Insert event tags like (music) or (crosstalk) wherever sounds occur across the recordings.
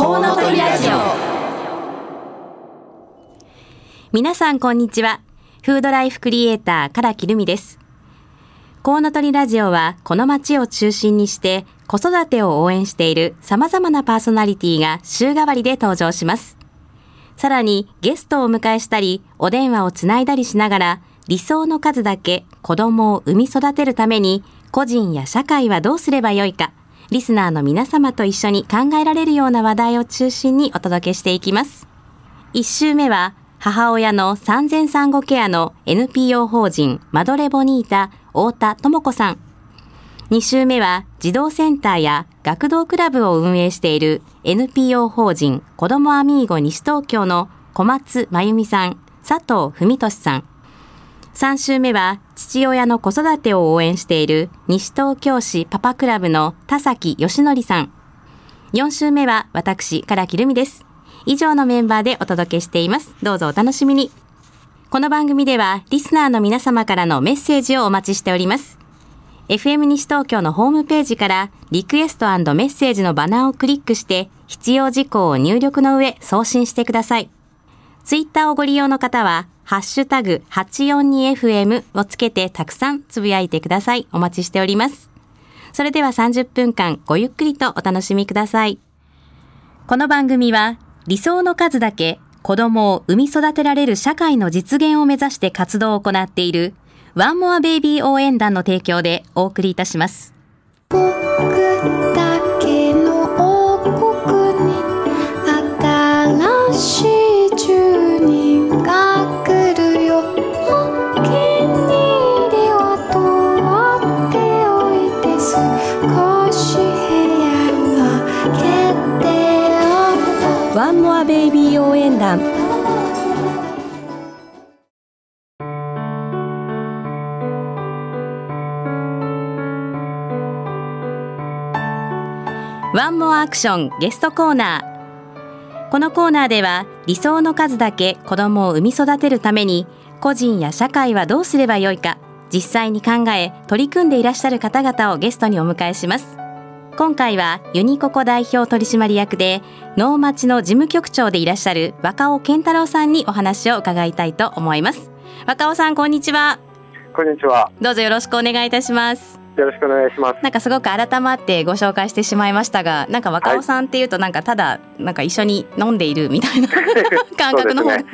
コウノトリラジオ。皆さんこんにちは。フードライフクリエイター唐木留美です。コウノトリラジオはこの街を中心にして子育てを応援している様々なパーソナリティが週替わりで登場します。さらにゲストをお迎えしたりお電話をつないだりしながら理想の数だけ子供を産み育てるために個人や社会はどうすればよいか。リスナーの皆様と一緒に考えられるような話題を中心にお届けしていきます一週目は母親の産前産後ケアの NPO 法人マドレボニータ太田智子さん2週目は児童センターや学童クラブを運営している NPO 法人子どもアミーゴ西東京の小松真由美さん、佐藤文俊さん。3週目は父親の子育てを応援している西東京市パパクラブの田崎義則さん。4週目は私、唐木留美です。以上のメンバーでお届けしています。どうぞお楽しみに。この番組ではリスナーの皆様からのメッセージをお待ちしております。FM 西東京のホームページからリクエストメッセージのバナーをクリックして必要事項を入力の上送信してください。ツイッターをご利用の方はハッシュタグ 842FM をつけてたくさんつぶやいてください。お待ちしております。それでは30分間ごゆっくりとお楽しみください。この番組は理想の数だけ子供を産み育てられる社会の実現を目指して活動を行っているワンモアベイビー応援団の提供でお送りいたします。僕だけの王国に新しいワンモアベイビー応援団ワンモアアクションゲストコーナー。このコーナーでは理想の数だけ子供を産み育てるために個人や社会はどうすればよいか実際に考え取り組んでいらっしゃる方々をゲストにお迎えします。今回はユニココ代表取締役で能町の事務局長でいらっしゃる若尾健太郎さんにお話を伺いたいと思います。若尾さんこんにちは。こんにちは。どうぞよろしくお願いいたします。よろしくお願いします。なんかすごく改まってご紹介してしまいましたが、なんか若尾さんっていうとなんかただなんか一緒に飲んでいるみたいな (laughs) 感覚の方が、ね、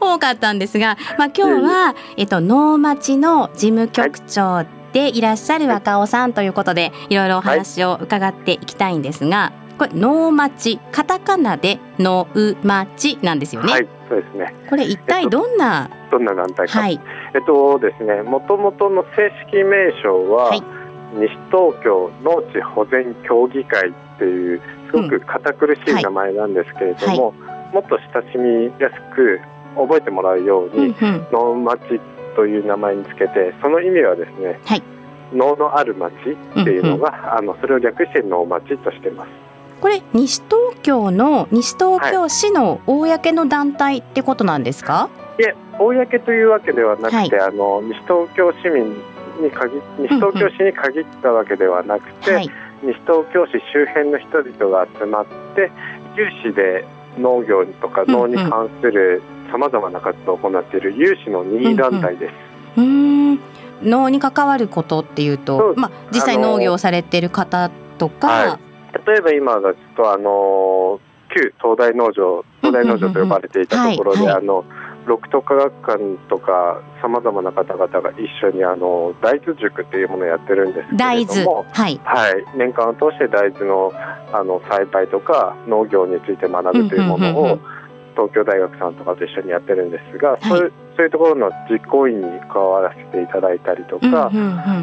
多かったんですが、まあ今日はえっと能町の事務局長でいらっしゃる若尾さんということで、いろいろお話を伺っていきたいんですが、これ能町カタカナで能町なんですよね。はい、そうですね。これ一体どんな、えっと、どんな団体か。はい、えっとですね、もともとの正式名称は、はい西東京農地保全協議会っていうすごく堅苦しい名前なんですけれども、うんはい、もっと親しみやすく覚えてもらうように、能、うん町という名前につけてその意味はですね、はい、能のある町っていうのが、うんうん、あのそれを略して能町としてます。これ西東京の西東京市の公の団体ってことなんですか、はい、いえ公というわけではなくて、はい、あの西東京市民に限西東京市に限ったわけではなくて、うんうんはい、西東京市周辺の人々が集まって有志で農業とか農に関するさまざまな活動を行っている有志の任意団体です。うん、うん。農に関わることっていうと、まあ、実際農業をされてる方とか、はい、例えば今だとあの旧東大農場東大農場と呼ばれていたところで、あの六都科学館とかさまざまな方々が一緒にあの大豆塾っていうものをやってるんですけれども、はい、はい、年間を通して大豆のあの栽培とか農業について学ぶというものを、東京大学さんとかと一緒にやってるんですが、はい、そういうそういうところの実行委員に加わらせていただいたりとか、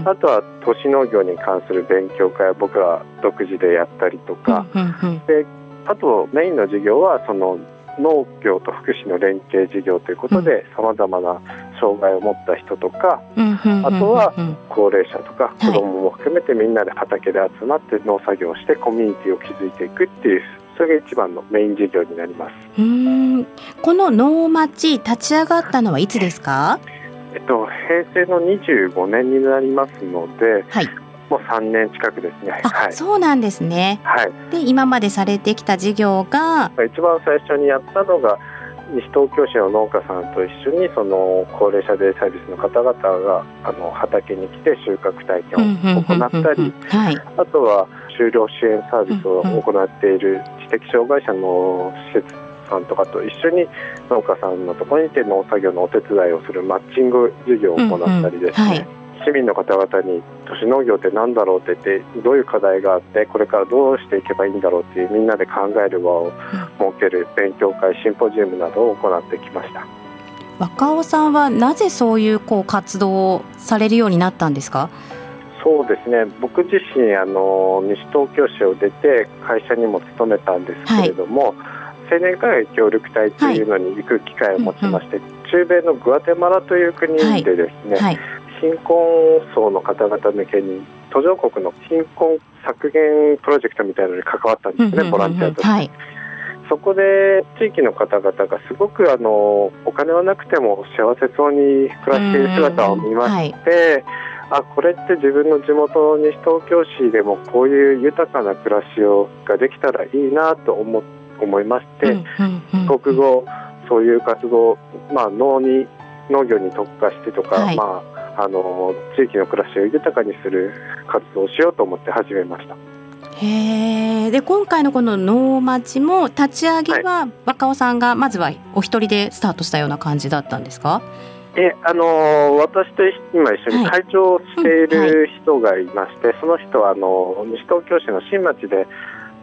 あとは都市農業に関する勉強会を僕ら独自でやったりとか、であとメインの授業はその農業と福祉の連携事業ということでさまざまな障害を持った人とか、あとは高齢者とか子どもも含めてみんなで畑で集まって農作業をしてコミュニティを築いていくっていうそれが一番のメイン事業になります。うん。この農町立ち上がったのはいつですか？えっと、平成の25年になりますので、はい、もう3年近くですね。はい、そうなんですね。はい。で今までされてきた事業が？一番最初にやったのが西東京市の農家さんと一緒にその高齢者デイサービスの方々があの畑に来て収穫体験を行ったり、あとは就労支援サービスを行っている知的障害者の施設さんとかと一緒に農家さんのところにて農作業のお手伝いをするマッチング事業を行ったりですね、うんうんはい。市民の方々に都市農業って何だろうって言ってどういう課題があってこれからどうしていけばいいんだろうっていうみんなで考える場を設ける勉強会シンポジウムなどを行ってきました。若尾さんはなぜそういうこう活動をされるようになったんですか？そうですね。僕自身あの西東京市を出て会社にも勤めたんですけれども、はい、青年海外協力隊というのに行く機会を持ちまして、はい中米のグアテマラという国でですね、はい。貧困層の方々向けに途上国の貧困削減プロジェクトみたいなのに関わったんですね、ボランティアとして。はい。そこで地域の方々がすごくあのお金はなくても幸せそうに暮らしている姿を見まして、はい、あこれって自分の地元西東京市でもこういう豊かな暮らしをができたらいいなと思思いまして、国語そういう活動、まあ、農に農業に特化してとか、はい、まああの地域の暮らしを豊かにする活動をしようと思って始めました。へで今回のこの能町も立ち上げは若尾さんがまずはお一人でスタートしたような感じだったんですか？えあの私と今一緒に会長をしている人がいまして、はいうんはい、その人はあの西東京市の新町で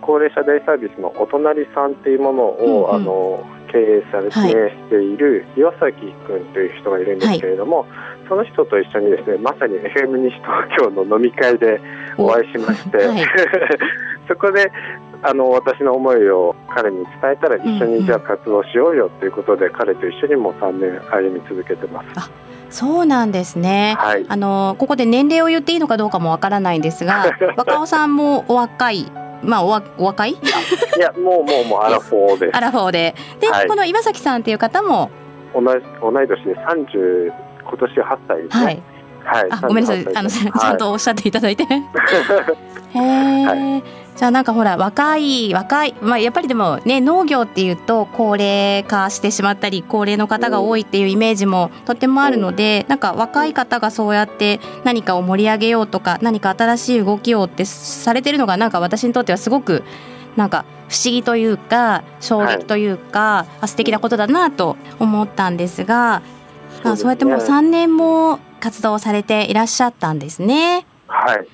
高齢者デイサービスのお隣さんっていうものを、うんうん、あの経営されて、してい。る岩崎君という人がいるんですけれども、はい、その人と一緒にですねまさに FM 西東京の飲み会でお会いしまして、はい、(laughs) (laughs) そこであの私の思いを彼に伝えたら一緒にじゃあ活動しようよということで、うんうん、彼と一緒にも3年歩み続けてます。そうなんですね、はい、あのここで年齢を言っていいのかどうかもわからないんですが (laughs) 若尾さんもお若いまあおお若い？いやもうもうもうアラフォーで。すアラフォーで。で、はい、この岩崎さんっていう方も？同じ同い年で30今年8歳ですね。はい。はい、あごめんなさい。あの、ちゃんとおっしゃっていただいて。(laughs) へえ、はい、じゃあなんかほら若い若いまあやっぱりでもね農業っていうと高齢化してしまったり高齢の方が多いっていうイメージもとてもあるので、うん、なんか若い方がそうやって何かを盛り上げようとか何か新しい動きをってされてるのがなんか私にとってはすごくなんか不思議というか衝撃というか、はい、素敵なことだなと思ったんですがそう、ね,、そうやってもう3年も活動されていらっしゃったんですね。はい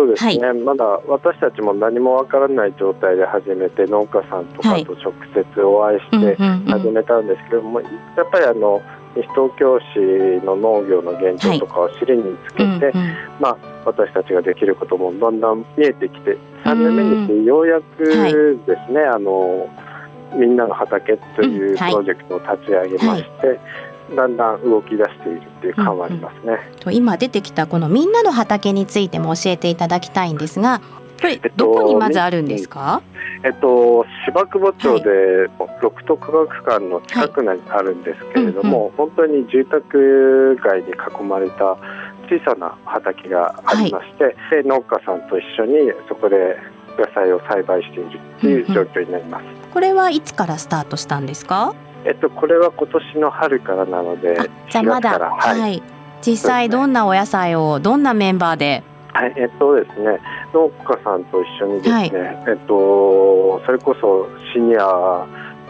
そうですね、はい、まだ私たちも何もわからない状態で始めて農家さんとかと直接お会いして始めたんですけども、やっぱりあの西東京市の農業の現状とかを尻につけて、はい。うんうん、まあ、私たちができることもだんだん見えてきて3年目にしてようやくですね、はい、あのみんなの畑というプロジェクトを立ち上げまして、はいだんだん動き出しているっていう感はありますね。うんうん、今出てきたこのみんなの畑についても教えていただきたいんですが、これどこにまずあるんですか？えっと、芝久保町で六都科学館の近くにあるんですけれども、はいうんうん、本当に住宅街に囲まれた小さな畑がありまして、はい、で農家さんと一緒にそこで野菜を栽培しているっていう状況になります。うんうん、これはいつからスタートしたんですか？えっと、これは今年の春からなので、じゃあまだ、はい、はい、実際どんなお野菜を、どんなメンバーで？はい、えっとですね、農家さんと一緒にですね、はい、えっと、それこそシニア。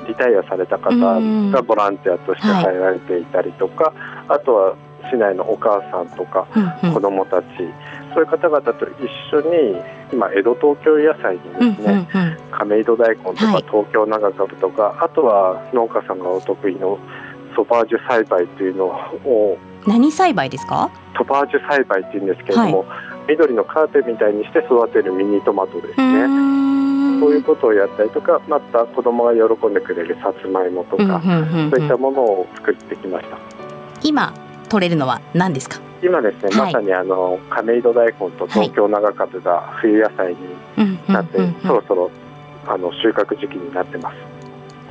リタイアされた方がボランティアとして入られていたりとか、はい、あとは市内のお母さんとか子どもたち、そういう方々と一緒に今江戸東京野菜にですね、うんうんうん、亀戸大根とか東京長株とか、はい、あとは農家さんがお得意のソバージュ栽培というのを何栽培ですか？ソバージュ栽培っていうんですけれども、はい、緑のカーテンみたいにして育てるミニトマトですね。そういうことをやったりとかまた子供が喜んでくれるさつまいもとか、うんうんうんうん、そういったものを作ってきました。今取れるのは何ですか？今ですね、はい、まさにあの亀戸大根と東京長株が冬野菜になって、そろそろあの収穫時期になってます。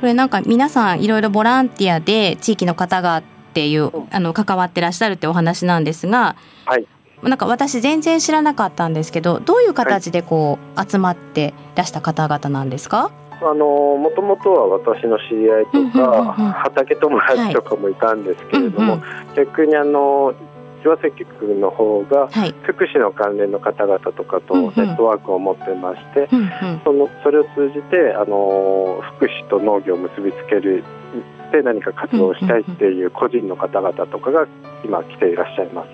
これなんか皆さんいろいろボランティアで地域の方がっていう、うん、あの関わってらっしゃるってお話なんですが、はい、なんか私全然知らなかったんですけどどういう形でこう集まってらした方々なんですか、あのもともとは私の知り合いとか、畑友達とかもいたんですけれども、逆にあの岩崎君の方が福祉の関連の方々とかとネットワークを持ってまして、うんうん、そのそれを通じてあの福祉と農業を結びつけるで何か活動をしたいっていう個人の方々とかが今来ていらっしゃいます。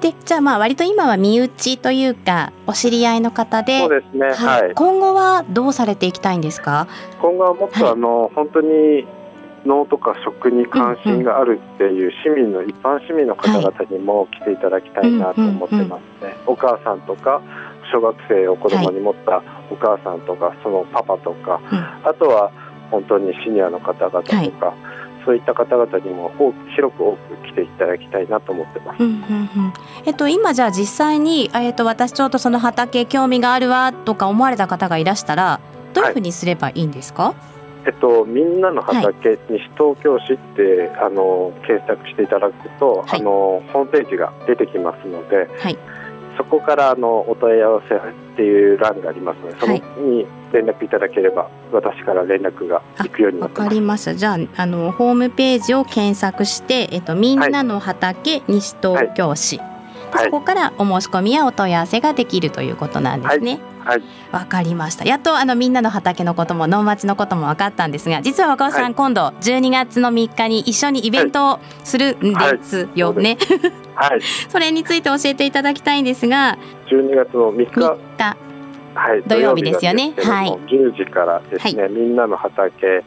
でじゃあまあ割と今は身内というかお知り合いの方でそうですね、はい、はい、今後はどうされていきたいんですか？今後はもっとあの、はい、本当に能とか食に関心があるっていう市民の、一般市民の方々にも来ていただきたいなと思ってますね。お母さんとか小学生を子供に持ったお母さんとか、そのパパとか、あとは本当にシニアの方々とか、そういった方々にも多く広く多く来ていただきたいなと思ってます。うんうんうん、えっと今じゃあ実際にえっと私ちょっとその畑興味があるわとか思われた方がいらしたらどういうふうにすればいいんですか？はいえっと、みんなの畑、西東京市って、あの検索していただくと、はい、あのホームページが出てきますので、はい、そこからあのお問い合わせっていう欄がありますのでそのに連絡いただければ私から連絡が行くようになってます。わかります。じゃああのホームページを検索して、えっと、みんなの畑、西東京市、そこからお申し込みやお問い合わせができるということなんですね。はい、わかりました。やっとあのみんなの畑のことも能町のことも分かったんですが、実は若尾さん、はい、今度12月の3日に一緒にイベントをするんですよね。はい。(laughs) それについて教えていただきたいんですが、12月の3日。3日はい、土曜日ですよね。はい。10時からですね、はい、みんなの畑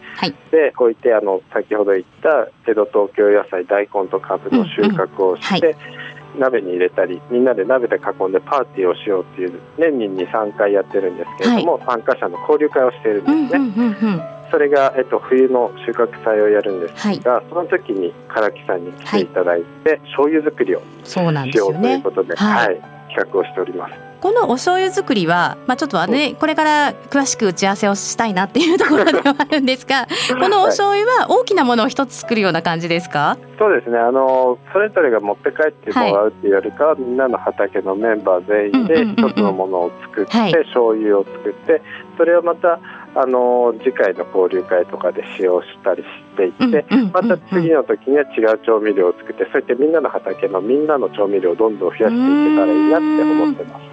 でこういってあの先ほど言った江戸東京野菜大根とかぶの収穫をして、うんうんはい鍋に入れたりみんなで鍋で囲んでパーティーをしようっていう年に23回やってるんですけれども、はい、参加者の交流会をしているんですね。うんうんうんうん。それが、えっと、冬の収穫祭をやるんですが、はい、その時に唐木さんに来ていただいて、はい、醤油作りをしようということで、はい、はい、企画をしております。このお醤油作りは、まあ、ちょっとね、これから詳しく打ち合わせをしたいなっていうところではあるんですが (laughs) このお醤油は大きなものを一つ作るような感じですか？そうですね。あのそれぞれが持って帰ってもらうっていうよりかは、はい、みんなの畑のメンバー全員で一つのものを作って、はい、醤油を作ってそれをまたあの次回の交流会とかで使用したりしていって、また次の時には違う調味料を作ってそうやってみんなの畑のみんなの調味料をどん。どん増やしていけたらいいなって思ってます。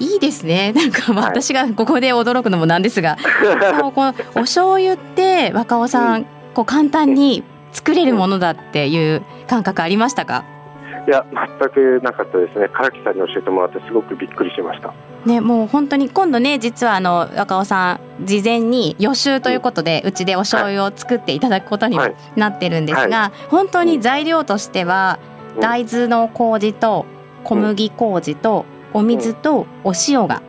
あいいですね。なんか私がここで驚くのもなんですが、(laughs) はい、このお醤油って若尾さん、うん、こう簡単に作れるものだっていう感覚ありましたか、いや全くなかったですね。唐木さんに教えてもらってすごくびっくりしました。ねもう本当に今度ね実はあの若尾さん事前に予習ということで、うちでお醤油を作っていただくことにもなってるんですが、はい、本当に材料としては、大豆の麹と小麦麹とお水とお塩が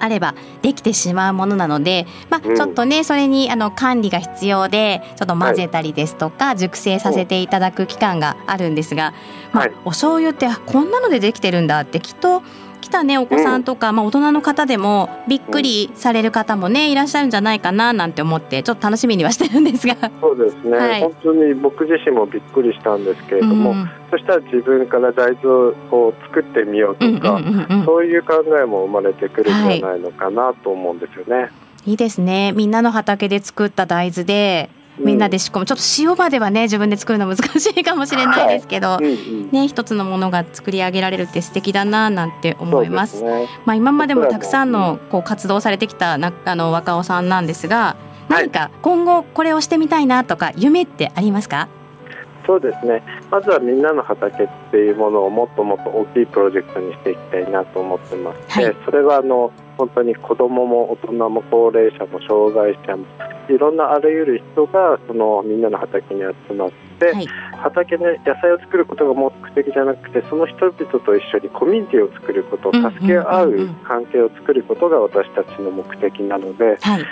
あればできてしまうものなので、まあ、ちょっとねそれにあの管理が必要でちょっと混ぜたりですとか、熟成させていただく期間があるんですが、まあ、お醤油ってこんなのでできてるんだってきっと来たねお子さんとか、まあ、大人の方でもびっくりされる方もねいらっしゃるんじゃないかななんて思ってちょっと楽しみにはしてるんですが。そうですね、はい、本当に僕自身もびっくりしたんですけれども、うん、そしたら自分から大豆を作ってみようとか、そういう考えも生まれてくるんじゃないのかなと思うんですよね。はい、いいですね。みんなの畑で作った大豆でみんなで仕込む。ちょっと塩場ではね自分で作るの難しいかもしれないですけど、はい。うんうん、ね一つのものが作り上げられるって素敵だななんて思います。すね、まあ今までもたくさんのこう活動されてきたなあの若尾さんなんですが、何か今後これをしてみたいなとか夢ってありますか？そうですね。まずはみんなの畑っていうものをもっともっと大きいプロジェクトにしていきたいなと思ってまして、はい、それはあの本当に子どもも大人も高齢者も障害者もいろんなあらゆる人がそのみんなの畑に集まって、はい、畑で野菜を作ることが目的じゃなくてその人々と一緒にコミュニティを作ること助け合う関係を作ることが私たちの目的なので、はい、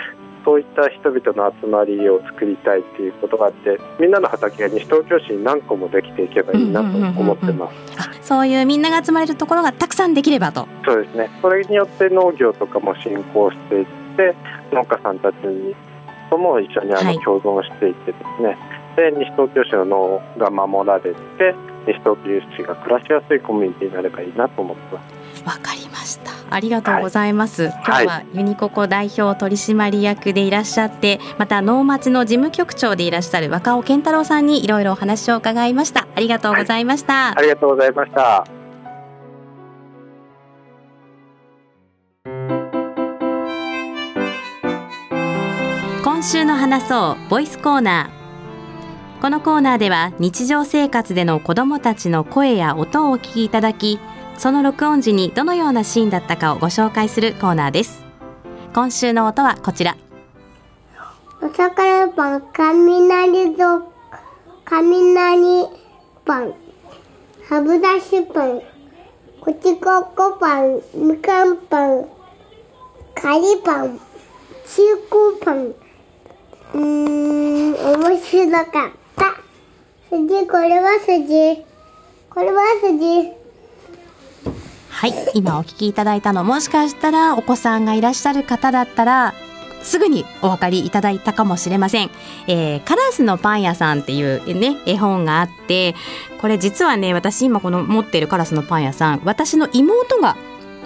そういった人々の集まりを作りたいっていうことがあってみんなの畑が西東京市に何個もできていけばいいなと思ってます、そういうみんなが集まれるところがたくさんできればと。そうですね。それによって農業とかも進行していって農家さんたちにとも一緒にあの共存していってですね、はい、で西東京市の農が守られて西東京市が暮らしやすいコミュニティになればいいなと思ってます。わかりました。ありがとうございます。はい、今日はユニココ代表取締役でいらっしゃって、また能町の事務局長でいらっしゃる若尾健太郎さんにいろいろお話を伺いました。ありがとうございました。はい、ありがとうございました。今週の話そうボイスコーナー。このコーナーでは日常生活での子どもたちの声や音をお聞きいただきその録音時にどのようなシーンだったかをご紹介するコーナーです。今週の音はこちら。お魚パン雷ぞ雷パン歯ブラシパンこちここパンみかんパンカリパンチーコパンうん面白かった。筋これは筋。これは筋。はい。今お聞きいただいたのもしかしたらお子さんがいらっしゃる方だったらすぐにお分かりいただいたかもしれません、えー、カラスのパン屋さんっていうね絵本があってこれ実はね私今この持ってるカラスのパン屋さん私の妹が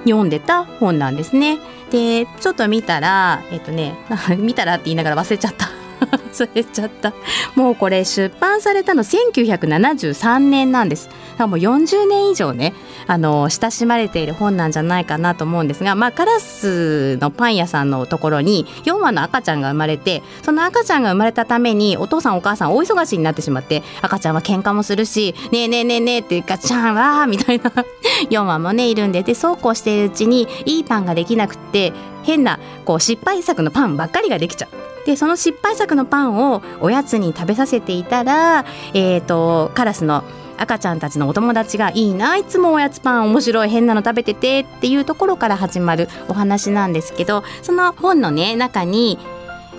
読んでた本なんですね。でちょっと見たらえっとね (laughs) 見たらって言いながら忘れちゃった。(laughs) 忘れちゃった。もうこれ出版されたの1973年なんです。もう40年以上ねあの親しまれている本なんじゃないかなと思うんですが、まあ、カラスのパン屋さんのところに4羽の赤ちゃんが生まれてその赤ちゃんが生まれたためにお父さんお母さん大忙しになってしまって赤ちゃんは喧嘩もするし「ねえねえねえねえ」ってガチャンわーみたいな。(laughs) 4羽もねいるんででそうこうしているうちにいいパンができなくって変なこう失敗作のパンばっかりができちゃう。でその失敗作のパンをおやつに食べさせていたら、えーと、カラスの赤ちゃんたちのお友達がいいないつもおやつパン面白い変なの食べててっていうところから始まるお話なんですけどその本のね中に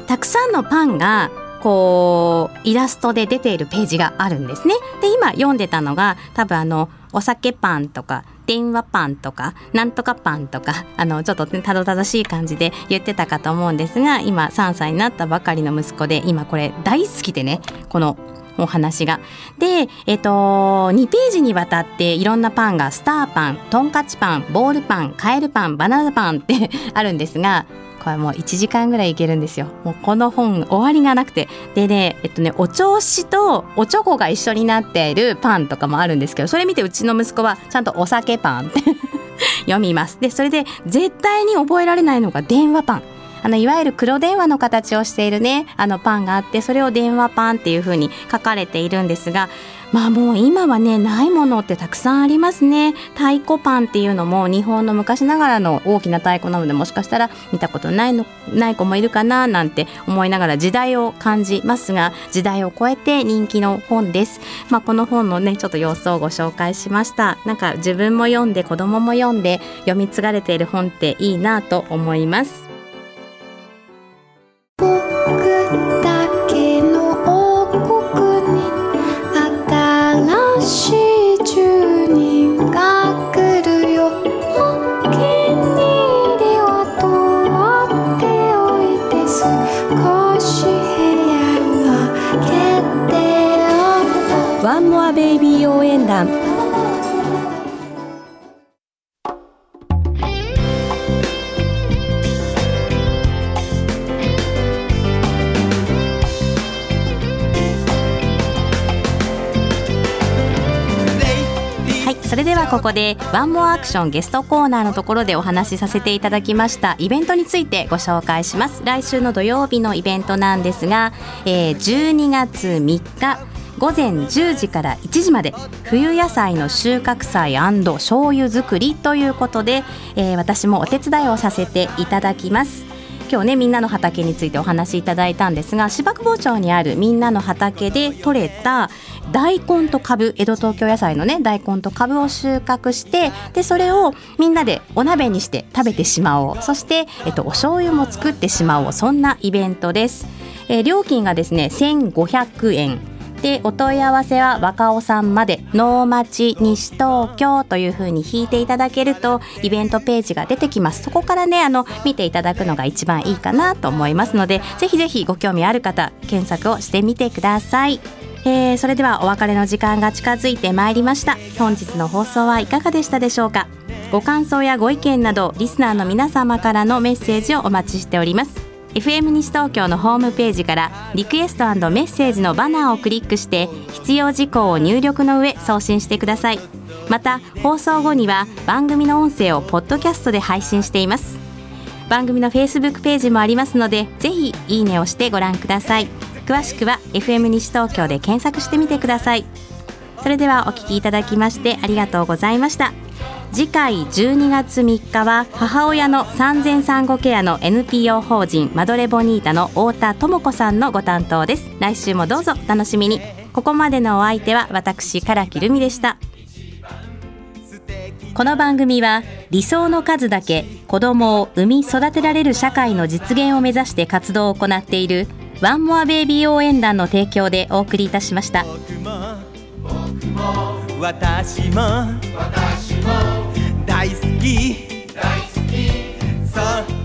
たくさんのパンがこうイラストで出ているページがあるんですね。で今読んでたのが多分あのお酒パンとか電話パンとかなんとかパンとかあのちょっとたどたどしい感じで言ってたかと思うんですが今3歳になったばかりの息子で今これ大好きでねこのお話が。で、えっと、2ページにわたっていろんなパンがスターパン、トンカチパン、ボールパン、カエルパン、バナナパンって (laughs) あるんですが、これもう1時間ぐらいいけるんですよ。もうこの本終わりがなくて。でねえっとねお調子とおチョコが一緒になっているパンとかもあるんですけどそれ見てうちの息子はちゃんとお酒パンって (laughs) 読みます。でそれで絶対に覚えられないのが電話パン。あのいわゆる黒電話の形をしているねあのパンがあってそれを電話パンっていう風に書かれているんですがまあもう今はねないものってたくさんありますね。太鼓パンっていうのも日本の昔ながらの大きな太鼓なのでもしかしたら見たことないのない子もいるかななんて思いながら時代を感じますが時代を超えて人気の本です。まあこの本のねちょっと様子をご紹介しました。なんか自分も読んで子供も読んで読み継がれている本っていいなと思います。ここでワンモアアクションゲストコーナーのところでお話しさせていただきました。イベントについてご紹介します。来週の土曜日のイベントなんですが、えー、12月3日午前10時から1時まで冬野菜の収穫祭醤油作りということで、えー、私もお手伝いをさせていただきます。今日ねみんなの畑についてお話しいただいたんですが芝久保町にあるみんなの畑で採れた大根と株江戸東京野菜のね大根と株を収穫してでそれをみんなでお鍋にして食べてしまおう。そして、えっと、お醤油も作ってしまおう。そんなイベントです、えー、料金がですね1500円。でお問い合わせは若尾さんまで能町西東京というふうに引いていただけるとイベントページが出てきます。そこからねあの見ていただくのが一番いいかなと思いますのでぜひぜひご興味ある方検索をしてみてください。えー、それではお別れの時間が近づいてまいりました。本日の放送はいかがでしたでしょうか。ご感想やご意見などリスナーの皆様からのメッセージをお待ちしております。FM 西東京のホームページからリクエストメッセージのバナーをクリックして必要事項を入力の上送信してください。また放送後には番組の音声をポッドキャストで配信しています。番組の Facebook ページもありますのでぜひいいねをしてご覧ください。詳しくは FM 西東京で検索してみてください。それではお聞きいただきましてありがとうございました。次回12月3日は母親の産前産後ケアの NPO 法人マドレボニータの太田智子さんのご担当です。来週もどうぞお楽しみに。ここまでのお相手は私唐木留美でした。この番組は理想の数だけ子供を産み育てられる社会の実現を目指して活動を行っているワンモアベイビー応援団の提供でお送りいたしました。私も。私も。大好き。大好き。そう。